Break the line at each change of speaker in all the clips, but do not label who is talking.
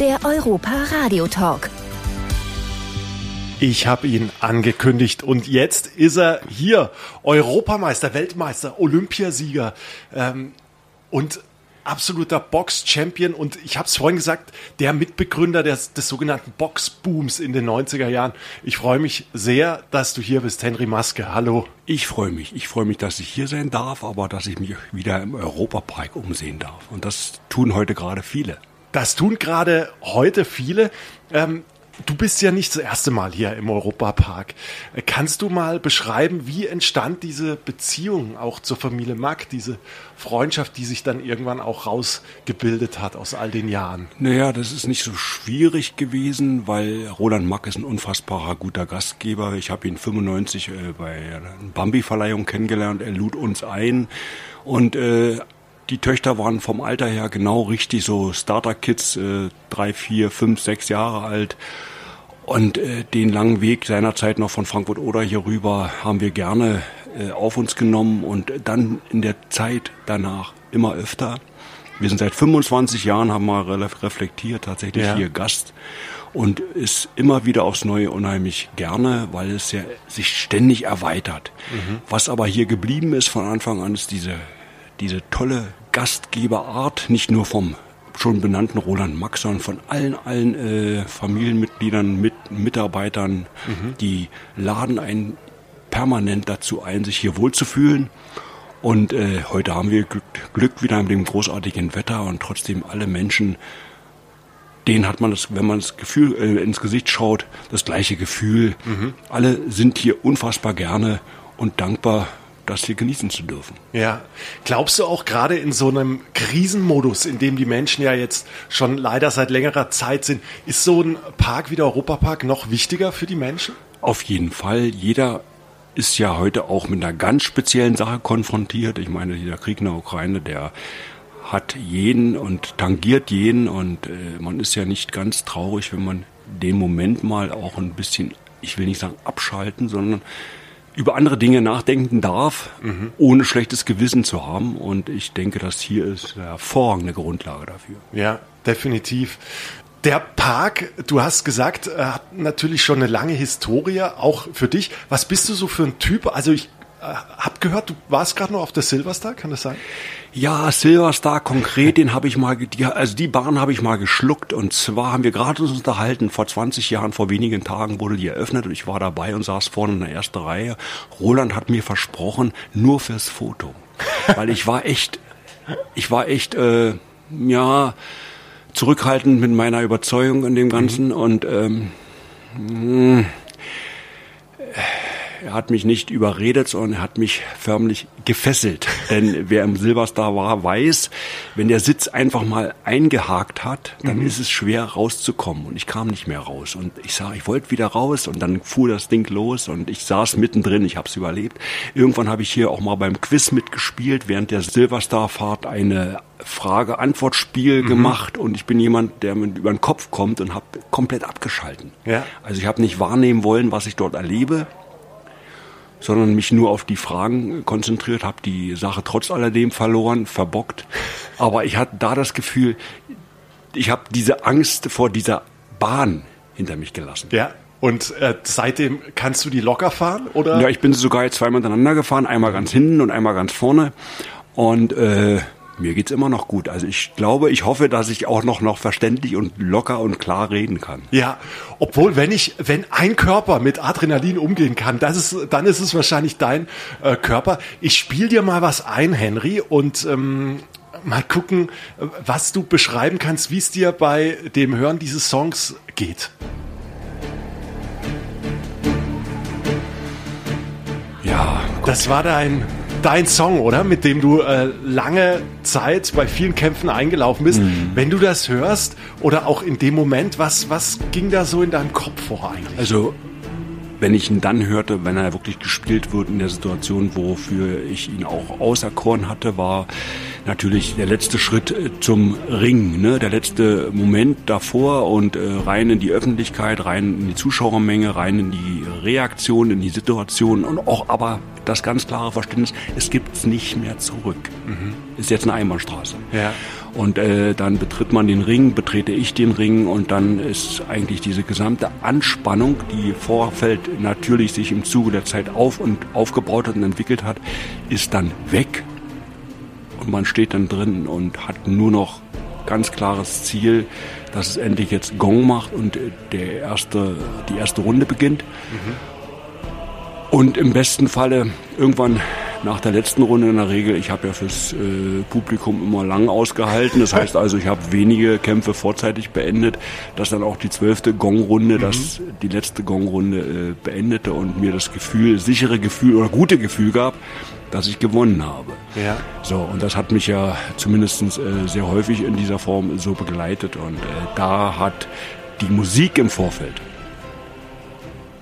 der Europa Radio Talk.
Ich habe ihn angekündigt und jetzt ist er hier. Europameister, Weltmeister, Olympiasieger ähm, und absoluter Box-Champion und ich habe es vorhin gesagt, der Mitbegründer des, des sogenannten Box-Booms in den 90er Jahren. Ich freue mich sehr, dass du hier bist, Henry Maske. Hallo.
Ich freue mich. Ich freue mich, dass ich hier sein darf, aber dass ich mich wieder im Europapark umsehen darf. Und das tun heute gerade viele.
Das tun gerade heute viele. Ähm, Du bist ja nicht das erste Mal hier im Europapark. Kannst du mal beschreiben, wie entstand diese Beziehung auch zur Familie Mack, diese Freundschaft, die sich dann irgendwann auch rausgebildet hat aus all den Jahren?
Naja, das ist nicht so schwierig gewesen, weil Roland Mack ist ein unfassbarer guter Gastgeber. Ich habe ihn 95 äh, bei einer Bambi-Verleihung kennengelernt. Er lud uns ein und äh, die Töchter waren vom Alter her genau richtig, so Starter-Kids, äh, drei, vier, fünf, sechs Jahre alt. Und äh, den langen Weg seinerzeit noch von Frankfurt oder hier rüber haben wir gerne äh, auf uns genommen und dann in der Zeit danach immer öfter. Wir sind seit 25 Jahren, haben mal reflektiert, tatsächlich ja. hier Gast und ist immer wieder aufs Neue unheimlich gerne, weil es ja sich ständig erweitert. Mhm. Was aber hier geblieben ist von Anfang an, ist diese diese tolle Gastgeberart, nicht nur vom schon benannten Roland Max, sondern von allen, allen äh, Familienmitgliedern, mit Mitarbeitern, mhm. die laden einen permanent dazu ein, sich hier wohlzufühlen. Und äh, heute haben wir Glück, Glück wieder mit dem großartigen Wetter und trotzdem alle Menschen, denen hat man das, wenn man das Gefühl äh, ins Gesicht schaut, das gleiche Gefühl. Mhm. Alle sind hier unfassbar gerne und dankbar das hier genießen zu dürfen.
Ja. Glaubst du auch gerade in so einem Krisenmodus, in dem die Menschen ja jetzt schon leider seit längerer Zeit sind, ist so ein Park wie der Europapark noch wichtiger für die Menschen?
Auf jeden Fall. Jeder ist ja heute auch mit einer ganz speziellen Sache konfrontiert. Ich meine, dieser Krieg in der Ukraine, der hat jeden und tangiert jeden und äh, man ist ja nicht ganz traurig, wenn man den Moment mal auch ein bisschen, ich will nicht sagen abschalten, sondern über andere Dinge nachdenken darf, mhm. ohne schlechtes Gewissen zu haben. Und ich denke, das hier ist eine hervorragende Grundlage dafür.
Ja, definitiv. Der Park, du hast gesagt, hat natürlich schon eine lange Historie, auch für dich. Was bist du so für ein Typ? Also ich äh, hab gehört, du warst gerade noch auf der Silverstar, kann das sein?
Ja, Silverstar konkret, den habe ich mal, die, also die Bahn habe ich mal geschluckt und zwar haben wir gerade uns unterhalten, vor 20 Jahren, vor wenigen Tagen wurde die eröffnet und ich war dabei und saß vorne in der ersten Reihe. Roland hat mir versprochen, nur fürs Foto, weil ich war echt, ich war echt, äh, ja, zurückhaltend mit meiner Überzeugung in dem Ganzen mhm. und ähm, mh, er hat mich nicht überredet, sondern er hat mich förmlich gefesselt. Denn wer im Silberstar war, weiß, wenn der Sitz einfach mal eingehakt hat, dann mhm. ist es schwer rauszukommen. Und ich kam nicht mehr raus. Und ich sah, ich wollte wieder raus und dann fuhr das Ding los und ich saß mittendrin, ich habe es überlebt. Irgendwann habe ich hier auch mal beim Quiz mitgespielt, während der Silverstar-Fahrt eine Frage-Antwort-Spiel mhm. gemacht und ich bin jemand, der mit über den Kopf kommt und habe komplett abgeschalten. Ja. Also ich habe nicht wahrnehmen wollen, was ich dort erlebe sondern mich nur auf die Fragen konzentriert, habe die Sache trotz alledem verloren, verbockt. Aber ich hatte da das Gefühl, ich habe diese Angst vor dieser Bahn hinter mich gelassen.
Ja. Und äh, seitdem kannst du die locker fahren, oder?
Ja, ich bin sogar jetzt zweimal miteinander gefahren, einmal ganz hinten und einmal ganz vorne. Und äh, mir geht's immer noch gut. Also ich glaube, ich hoffe, dass ich auch noch, noch verständlich und locker und klar reden kann.
Ja, obwohl, wenn ich, wenn ein Körper mit Adrenalin umgehen kann, das ist, dann ist es wahrscheinlich dein äh, Körper. Ich spiel dir mal was ein, Henry, und ähm, mal gucken, was du beschreiben kannst, wie es dir bei dem Hören dieses Songs geht. Ja, gut. das war dein dein Song, oder? Mit dem du äh, lange Zeit bei vielen Kämpfen eingelaufen bist. Mhm. Wenn du das hörst oder auch in dem Moment, was, was ging da so in deinem Kopf vor eigentlich?
Also, wenn ich ihn dann hörte, wenn er wirklich gespielt wird in der Situation, wofür ich ihn auch auserkoren hatte, war natürlich der letzte Schritt äh, zum Ring, ne? der letzte Moment davor und äh, rein in die Öffentlichkeit, rein in die Zuschauermenge, rein in die Reaktion, in die Situation und auch aber das ganz klare Verständnis, es gibt es nicht mehr zurück. Mhm. Ist jetzt eine Einbahnstraße.
Ja.
Und äh, dann betritt man den Ring, betrete ich den Ring und dann ist eigentlich diese gesamte Anspannung, die Vorfeld natürlich sich im Zuge der Zeit auf und aufgebaut hat und entwickelt hat, ist dann weg. Und man steht dann drin und hat nur noch ganz klares Ziel, dass es endlich jetzt Gong macht und der erste, die erste Runde beginnt. Mhm. Und im besten Falle irgendwann nach der letzten Runde in der Regel, ich habe ja fürs äh, Publikum immer lang ausgehalten. Das heißt also, ich habe wenige Kämpfe vorzeitig beendet, dass dann auch die zwölfte Gongrunde, mhm. dass die letzte Gongrunde äh, beendete und mir das Gefühl, sichere Gefühl oder gute Gefühl gab, dass ich gewonnen habe.
Ja.
So, und das hat mich ja zumindest äh, sehr häufig in dieser Form so begleitet. Und äh, da hat die Musik im Vorfeld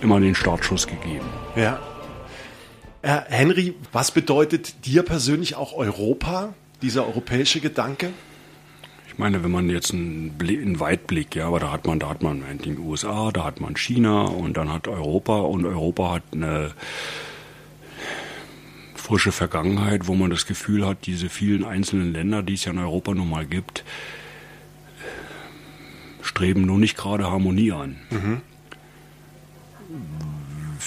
immer den Startschuss gegeben.
Ja. Äh, Henry, was bedeutet dir persönlich auch Europa, dieser europäische Gedanke?
Ich meine, wenn man jetzt einen, Blick, einen Weitblick, ja, aber da hat man, da hat man die USA, da hat man China und dann hat Europa und Europa hat eine frische Vergangenheit, wo man das Gefühl hat, diese vielen einzelnen Länder, die es ja in Europa nun mal gibt, streben nur nicht gerade Harmonie an. Mhm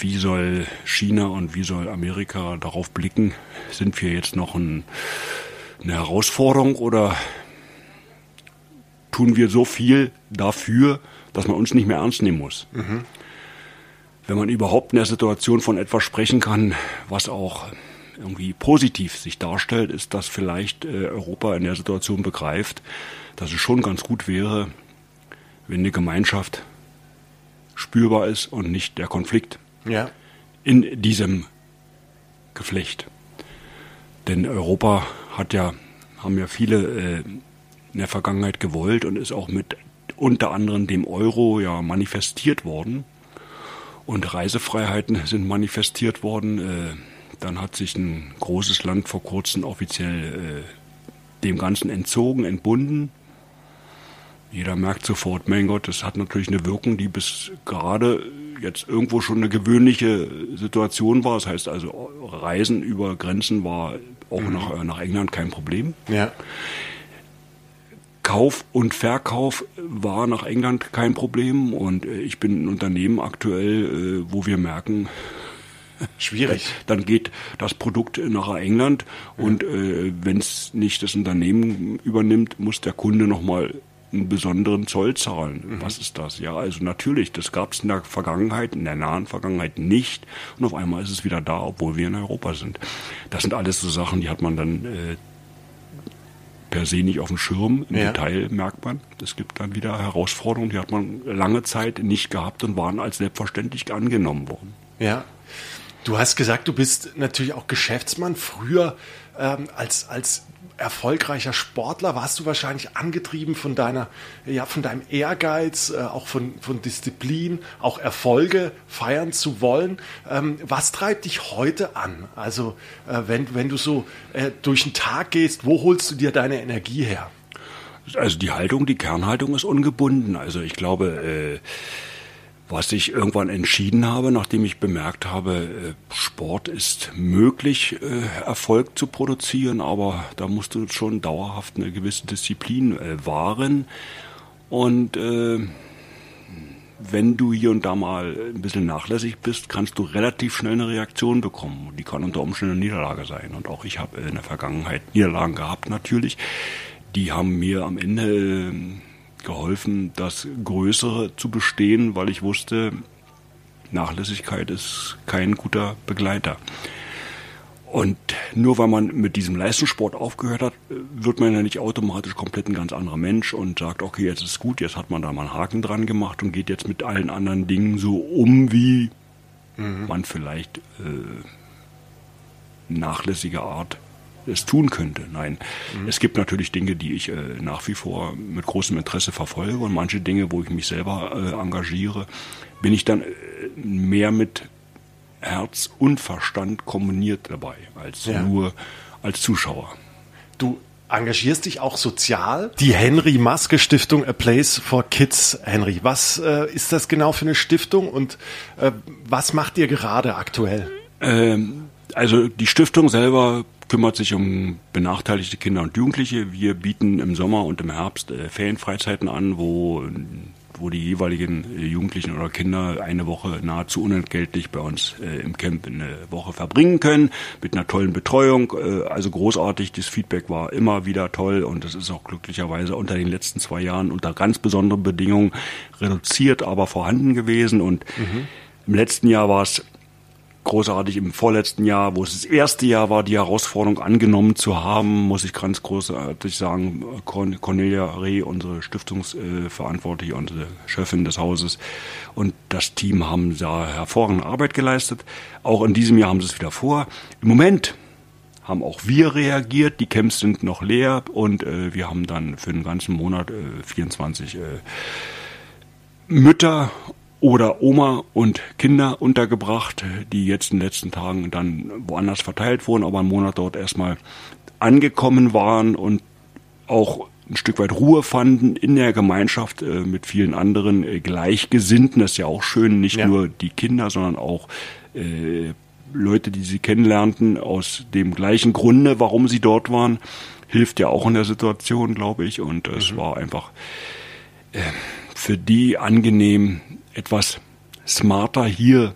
wie soll China und wie soll Amerika darauf blicken? Sind wir jetzt noch ein, eine Herausforderung oder tun wir so viel dafür, dass man uns nicht mehr ernst nehmen muss? Mhm. Wenn man überhaupt in der Situation von etwas sprechen kann, was auch irgendwie positiv sich darstellt, ist, dass vielleicht äh, Europa in der Situation begreift, dass es schon ganz gut wäre, wenn eine Gemeinschaft spürbar ist und nicht der Konflikt
ja.
in diesem Geflecht. Denn Europa hat ja, haben ja viele äh, in der Vergangenheit gewollt und ist auch mit unter anderem dem Euro ja manifestiert worden. Und Reisefreiheiten sind manifestiert worden. Äh, dann hat sich ein großes Land vor kurzem offiziell äh, dem Ganzen entzogen, entbunden. Jeder merkt sofort, mein Gott, das hat natürlich eine Wirkung, die bis gerade jetzt irgendwo schon eine gewöhnliche Situation war. Das heißt also, Reisen über Grenzen war auch mhm. nach, nach England kein Problem.
Ja.
Kauf und Verkauf war nach England kein Problem und äh, ich bin ein Unternehmen aktuell, äh, wo wir merken,
Schwierig.
Dann geht das Produkt nach England und äh, wenn es nicht das Unternehmen übernimmt, muss der Kunde nochmal einen besonderen Zoll zahlen. Mhm. Was ist das? Ja, also natürlich, das gab es in der Vergangenheit, in der nahen Vergangenheit nicht. Und auf einmal ist es wieder da, obwohl wir in Europa sind. Das sind alles so Sachen, die hat man dann äh, per se nicht auf dem Schirm. Im ja. Detail merkt man, es gibt dann wieder Herausforderungen, die hat man lange Zeit nicht gehabt und waren als selbstverständlich angenommen worden.
Ja. Du hast gesagt, du bist natürlich auch Geschäftsmann. Früher ähm, als, als erfolgreicher Sportler warst du wahrscheinlich angetrieben von deiner, ja, von deinem Ehrgeiz, äh, auch von, von Disziplin, auch Erfolge feiern zu wollen. Ähm, was treibt dich heute an? Also, äh, wenn, wenn du so äh, durch den Tag gehst, wo holst du dir deine Energie her?
Also die Haltung, die Kernhaltung ist ungebunden. Also ich glaube, äh, was ich irgendwann entschieden habe, nachdem ich bemerkt habe, äh, Sport ist möglich, äh, Erfolg zu produzieren, aber da musst du schon dauerhaft eine gewisse Disziplin äh, wahren. Und wenn du hier und da mal ein bisschen nachlässig bist, kannst du relativ schnell eine Reaktion bekommen. Die kann unter Umständen eine Niederlage sein. Und auch ich habe in der Vergangenheit Niederlagen gehabt natürlich. Die haben mir am Ende geholfen, das Größere zu bestehen, weil ich wusste, Nachlässigkeit ist kein guter Begleiter. Und nur weil man mit diesem Leistungssport aufgehört hat, wird man ja nicht automatisch komplett ein ganz anderer Mensch und sagt, okay, jetzt ist gut, jetzt hat man da mal einen Haken dran gemacht und geht jetzt mit allen anderen Dingen so um, wie mhm. man vielleicht äh, nachlässige Art es tun könnte. Nein, mhm. es gibt natürlich Dinge, die ich äh, nach wie vor mit großem Interesse verfolge und manche Dinge, wo ich mich selber äh, engagiere, bin ich dann äh, mehr mit Herz und Verstand kombiniert dabei, als ja. nur als Zuschauer.
Du engagierst dich auch sozial. Die Henry Maske Stiftung A Place for Kids. Henry, was äh, ist das genau für eine Stiftung und äh, was macht ihr gerade aktuell?
Ähm, Also die Stiftung selber kümmert sich um benachteiligte Kinder und Jugendliche. Wir bieten im Sommer und im Herbst äh, Ferienfreizeiten an, wo wo die jeweiligen äh, Jugendlichen oder Kinder eine Woche nahezu unentgeltlich bei uns äh, im Camp eine Woche verbringen können, mit einer tollen Betreuung. Äh, also großartig, das Feedback war immer wieder toll und das ist auch glücklicherweise unter den letzten zwei Jahren unter ganz besonderen Bedingungen reduziert, aber vorhanden gewesen. Und mhm. im letzten Jahr war es großartig im vorletzten Jahr, wo es das erste Jahr war, die Herausforderung angenommen zu haben, muss ich ganz großartig sagen, Cornelia Reh, unsere Stiftungsverantwortliche, unsere Chefin des Hauses und das Team haben da hervorragende Arbeit geleistet. Auch in diesem Jahr haben sie es wieder vor. Im Moment haben auch wir reagiert. Die Camps sind noch leer und äh, wir haben dann für den ganzen Monat äh, 24 äh, Mütter oder Oma und Kinder untergebracht, die jetzt in den letzten Tagen dann woanders verteilt wurden, aber einen Monat dort erstmal angekommen waren und auch ein Stück weit Ruhe fanden in der Gemeinschaft äh, mit vielen anderen äh, Gleichgesinnten. Das ist ja auch schön, nicht ja. nur die Kinder, sondern auch äh, Leute, die sie kennenlernten aus dem gleichen Grunde, warum sie dort waren, hilft ja auch in der Situation, glaube ich. Und es mhm. war einfach äh, für die angenehm, etwas smarter hier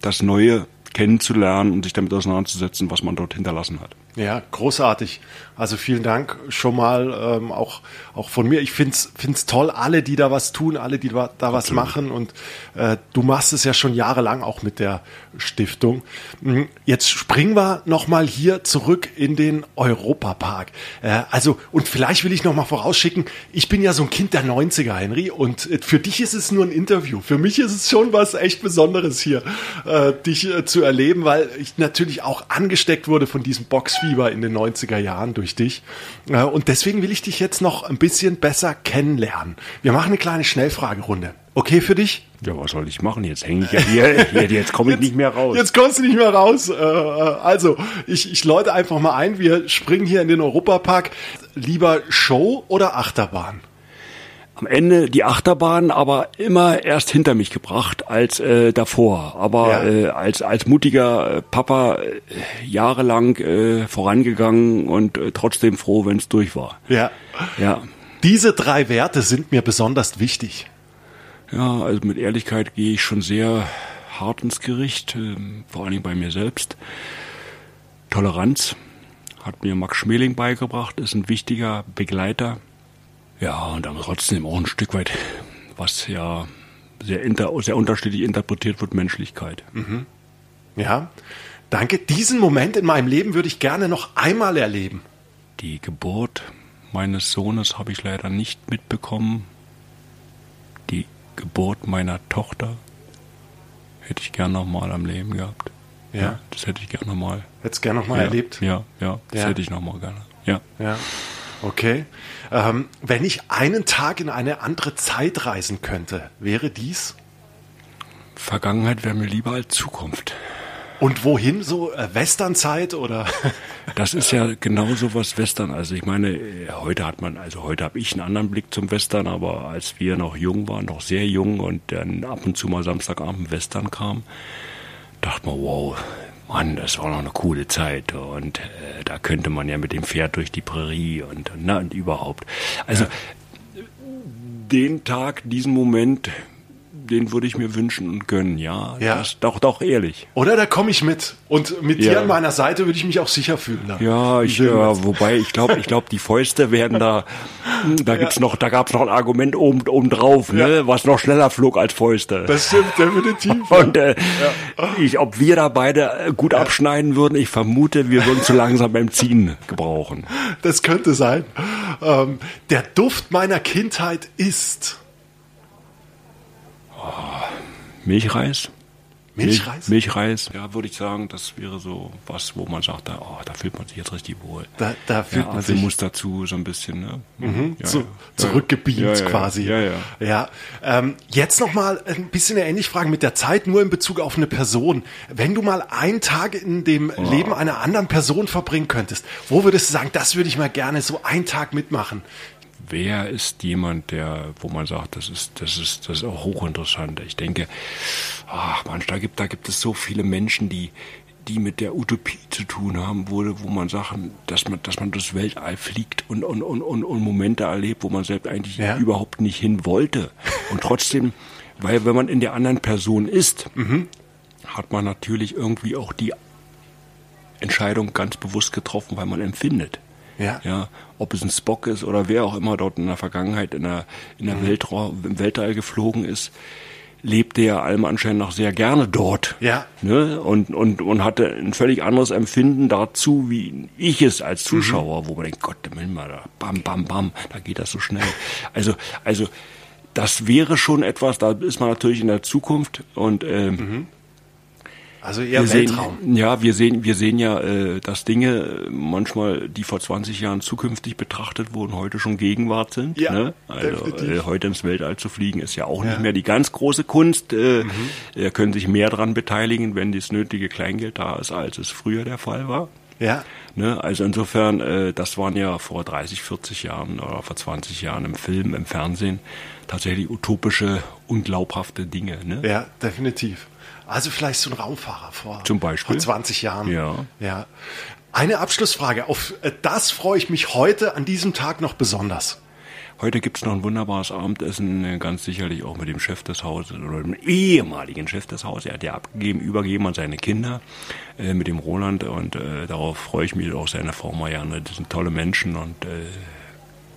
das Neue kennenzulernen und sich damit auseinanderzusetzen, was man dort hinterlassen hat.
Ja, großartig. Also vielen Dank schon mal ähm, auch auch von mir. Ich find's find's toll, alle, die da was tun, alle, die da, da was machen. Und äh, du machst es ja schon jahrelang auch mit der Stiftung. Mhm. Jetzt springen wir noch mal hier zurück in den Europapark. Äh, also und vielleicht will ich noch mal vorausschicken: Ich bin ja so ein Kind der 90er, Henry, und äh, für dich ist es nur ein Interview. Für mich ist es schon was echt Besonderes hier, äh, dich äh, zu erleben, weil ich natürlich auch angesteckt wurde von diesem Boxfilm Fieber in den 90er Jahren durch dich. Äh, und deswegen will ich dich jetzt noch ein bisschen besser kennenlernen. Wir machen eine kleine Schnellfragerunde. Okay für dich?
Ja, was soll ich machen? Jetzt hänge ich ja hier, hier jetzt komme ich nicht mehr raus.
Jetzt kommst du nicht mehr raus. Äh, äh, also, ich, ich läute einfach mal ein. Wir springen hier in den Europapark. Lieber Show oder Achterbahn?
Am Ende die Achterbahn aber immer erst hinter mich gebracht als äh, davor. Aber ja. äh, als als mutiger äh, Papa äh, jahrelang äh, vorangegangen und äh, trotzdem froh, wenn es durch war.
Ja. Ja. Diese drei Werte sind mir besonders wichtig.
Ja, also mit Ehrlichkeit gehe ich schon sehr hart ins Gericht, äh, vor allen Dingen bei mir selbst. Toleranz hat mir Max Schmeling beigebracht, ist ein wichtiger Begleiter ja, und dann trotzdem auch ein Stück weit, was ja sehr, inter, sehr unterschiedlich interpretiert wird, Menschlichkeit. Mhm.
Ja, danke. Diesen Moment in meinem Leben würde ich gerne noch einmal erleben.
Die Geburt meines Sohnes habe ich leider nicht mitbekommen. Die Geburt meiner Tochter hätte ich gern noch mal am Leben gehabt. Ja. ja das hätte ich gern noch mal.
Hättest gern noch mal
ja,
erlebt?
Ja, ja, das ja. hätte ich noch mal gerne. Ja.
Ja. Okay. Ähm, wenn ich einen Tag in eine andere Zeit reisen könnte, wäre dies?
Vergangenheit wäre mir lieber als Zukunft.
Und wohin so äh, Westernzeit oder?
das ist ja genau so was Western. Also ich meine, äh, heute hat man, also heute habe ich einen anderen Blick zum Western, aber als wir noch jung waren, noch sehr jung und dann ab und zu mal Samstagabend Western kam, dachte man, wow, Mann, das war noch eine coole Zeit und äh, da könnte man ja mit dem Pferd durch die Prärie und, na, und überhaupt. Also ja. den Tag, diesen Moment den würde ich mir wünschen und gönnen, ja.
Ja.
Das, doch, doch, ehrlich.
Oder da komme ich mit. Und mit ja. dir an meiner Seite würde ich mich auch sicher fühlen. Da.
Ja, ich, ja, wobei, ich glaube, ich glaube, die Fäuste werden da, da ja. gibt's noch, da gab's noch ein Argument oben, oben drauf, ne, was noch schneller flog als Fäuste.
Das stimmt, definitiv.
und, äh, ich, ob wir da beide äh, gut abschneiden würden, ich vermute, wir würden zu langsam beim Ziehen gebrauchen.
Das könnte sein. Ähm, der Duft meiner Kindheit ist
Milchreis.
Milchreis?
Milchreis, ja, würde ich sagen, das wäre so was, wo man sagt, da, oh, da fühlt man sich jetzt richtig wohl.
Da, da fühlt ja, man
sich. muss dazu so ein bisschen, ne?
Mhm, ja, zu, ja. zurückgebeamt ja, quasi.
Ja, ja.
ja ähm, jetzt nochmal ein bisschen eine ähnliche Frage mit der Zeit, nur in Bezug auf eine Person. Wenn du mal einen Tag in dem oh. Leben einer anderen Person verbringen könntest, wo würdest du sagen, das würde ich mal gerne so einen Tag mitmachen?
Wer ist jemand, der, wo man sagt, das ist, das ist, das ist auch hochinteressant. Ich denke, ach Mensch, da gibt, da gibt es so viele Menschen, die, die mit der Utopie zu tun haben, wurde, wo man Sachen, dass man, dass man das Weltall fliegt und, und, und, und, und Momente erlebt, wo man selbst eigentlich
Ja.
überhaupt nicht hin wollte. Und trotzdem, weil wenn man in der anderen Person ist,
Mhm.
hat man natürlich irgendwie auch die Entscheidung ganz bewusst getroffen, weil man empfindet.
Ja.
Ja, ob es ein Spock ist oder wer auch immer dort in der Vergangenheit in der, in der
Mhm.
Weltraum, im Weltall geflogen ist, lebte er allem Anschein nach sehr gerne dort.
Ja.
Ne? Und, und, und hatte ein völlig anderes Empfinden dazu, wie ich es als Zuschauer, wo man denkt, Gott, nimm mal da, bam, bam, bam, da geht das so schnell. Also, also, das wäre schon etwas, da ist man natürlich in der Zukunft und ähm,
Also eher
wir sehen,
Weltraum.
ja, wir sehen, wir sehen ja, äh, dass Dinge äh, manchmal, die vor 20 Jahren zukünftig betrachtet wurden, heute schon Gegenwart sind.
Ja,
ne? Also äh, heute ins Weltall zu fliegen ist ja auch
Ja.
nicht mehr die ganz große Kunst. Äh,
Mhm.
Da können sich mehr dran beteiligen, wenn das nötige Kleingeld da ist, als es früher der Fall war.
Ja.
Ne? Also insofern, äh, das waren ja vor 30, 40 Jahren oder vor 20 Jahren im Film, im Fernsehen tatsächlich utopische, unglaubhafte Dinge. Ne?
Ja, definitiv. Also vielleicht so ein Raumfahrer vor,
Zum Beispiel.
vor 20 Jahren.
Ja.
ja. Eine Abschlussfrage. Auf das freue ich mich heute an diesem Tag noch besonders.
Heute gibt's noch ein wunderbares Abendessen, äh, ganz sicherlich auch mit dem Chef des Hauses oder dem ehemaligen Chef des Hauses. Er hat ja abgegeben, übergeben an seine Kinder äh, mit dem Roland und äh, darauf freue ich mich auch seine Frau Marianne. Das sind tolle Menschen und äh,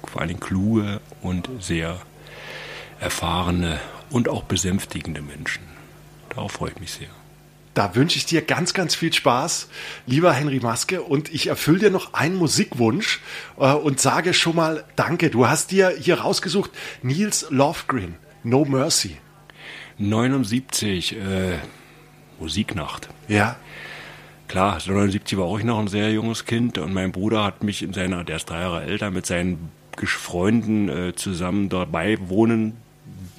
vor Dingen kluge und sehr erfahrene und auch besänftigende Menschen. Darauf freue ich mich sehr.
Da wünsche ich dir ganz, ganz viel Spaß, lieber Henry Maske. Und ich erfülle dir noch einen Musikwunsch äh, und sage schon mal Danke. Du hast dir hier rausgesucht Niels Lofgren, No Mercy.
79, äh, Musiknacht.
Ja,
Klar, 79 war auch ich noch ein sehr junges Kind und mein Bruder hat mich in seiner, der ist drei Jahre älter, mit seinen Freunden äh, zusammen dabei wohnen.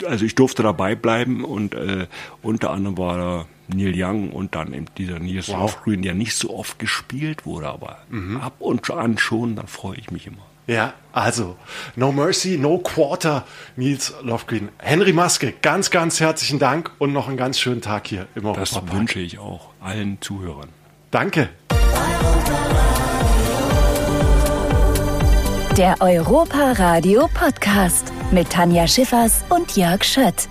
Also ich durfte dabei bleiben und äh, unter anderem war da Neil Young und dann eben dieser Nils
Wow.
Lofgren, der nicht so oft gespielt wurde, aber ab und an schon, dann freue ich mich immer.
ja. Also, No Mercy, No Quarter, Niels Lofgren. Henry Maske, ganz, ganz herzlichen Dank und noch einen ganz schönen Tag hier im
Das
Europapark.
wünsche ich auch allen Zuhörern.
Danke.
Der Europa Radio Podcast mit Tanja Schiffers und Jörg Schött.